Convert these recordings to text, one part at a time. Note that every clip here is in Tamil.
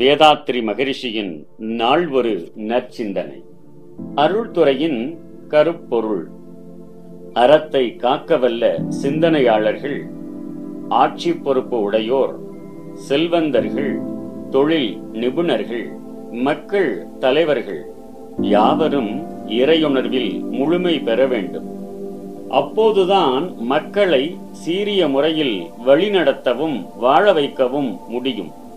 வேதாத்ரி மகரிஷியின் நாள் ஒரு நற்சிந்தனை. அருள்துறையின் கருப்பொருள். அறத்தை காக்கவல்ல சிந்தனையாளர்கள் ஆட்சி பொறுப்பு உடையோர் செல்வந்தர்கள் தொழில் நிபுணர்கள் மக்கள் தலைவர்கள் யாவரும் இறையுணர்வில் முழுமை பெற வேண்டும். அப்போதுதான் மக்களை சீரிய முறையில் வழிநடத்தவும் வாழ வைக்கவும் முடியும்.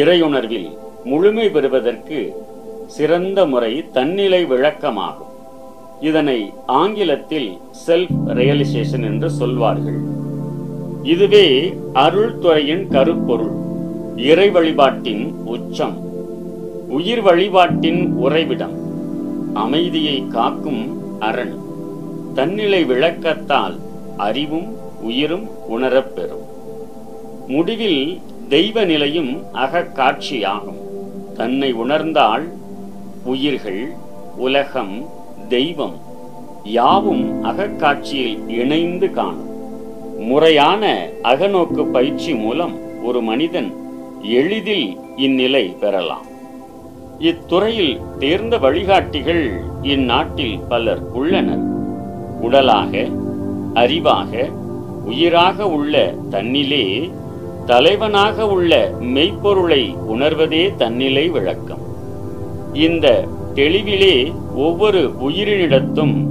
இறையுணர்வில் முழுமை பெறுவதற்கு சிறந்த முறை தன்னிலை விளக்கமாகும். இதனை ஆங்கிலத்தில் செல்ஃப் ரியலைசேஷன் என்று சொல்வார்கள். இதுவே அருள்துறையின் கருப்பொருள் இறை வழிபாட்டின் உச்சம் உயிர் வழிபாட்டின் உறைவிடம் அமைதியை காக்கும் அரண் தன்னிலை விளக்கத்தால் அறிவும் உயிரும் உணரப்பெறும். முடிவில் தெய்வ நிலையும் அகக்காட்சியாகும் தன்னை உணர்ந்தால் உயிர்கள் உலகம் தெய்வம் யாவும் அகக்காட்சியில் இணைந்து காணும். முறையான அகநோக்கு பயிற்சி மூலம் ஒரு மனிதன் எளிதில் இந்நிலை பெறலாம். இத்துறையில் தேர்ந்த வழிகாட்டிகள் இந்நாட்டில் பலர் உள்ளனர். உடலாக அறிவாக உயிராக உள்ள தன்னிலே தலைவனாக உள்ள மெய்ப்பொருளை உணர்வதே தன்னிலை விளக்கம். இந்த தெளிவிலே ஒவ்வொரு உயிரினிடத்தும்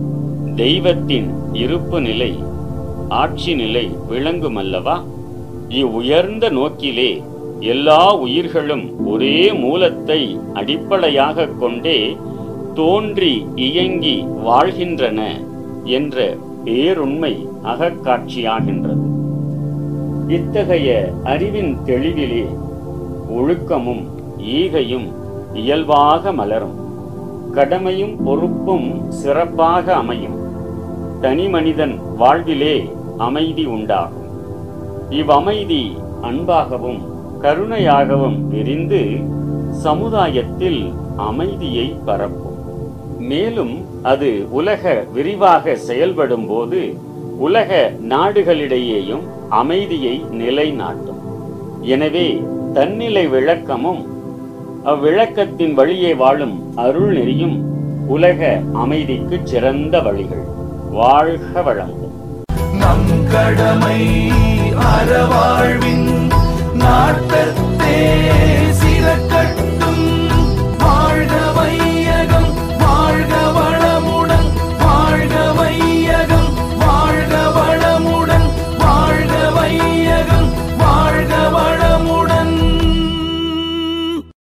தெய்வத்தின் இருப்பு நிலை ஆட்சி நிலை விளங்குமல்லவா? இவ்வுயர்ந்த நோக்கிலே எல்லா உயிர்களும் ஒரே மூலத்தை அடிப்படையாக கொண்டே தோன்றி இயங்கி வாழ்கின்றன என்ற பேருண்மை அகக்காட்சியாகின்றது. இத்தகைய அறிவின் தெளிவிலே ஒழுக்கமும் ஈகையும் இயல்பாக மலரும். கடமையும் பொறுப்பும் சிறப்பாக அமையும். தனி மனிதன் வாழ்விலே அமைதி உண்டாகும். இவ்வமைதி அன்பாகவும் கருணையாகவும் விரிந்து சமுதாயத்தில் அமைதியை பரப்பும். மேலும் அது உலக விரிவாக செயல்படும் போது உலக நாடுகளிடையேயும் அமைதியை நிலைநாட்டும். எனவே தன்னிலை விளக்கமும் அவ்விளக்கத்தின் வழியே வாழும் அருள் நெறியும் உலக அமைதிக்கு சிறந்த வழிகள். வாழ்க வழங்கும் நம் கடமை அறவாழ்வின் நாட்டத்தே.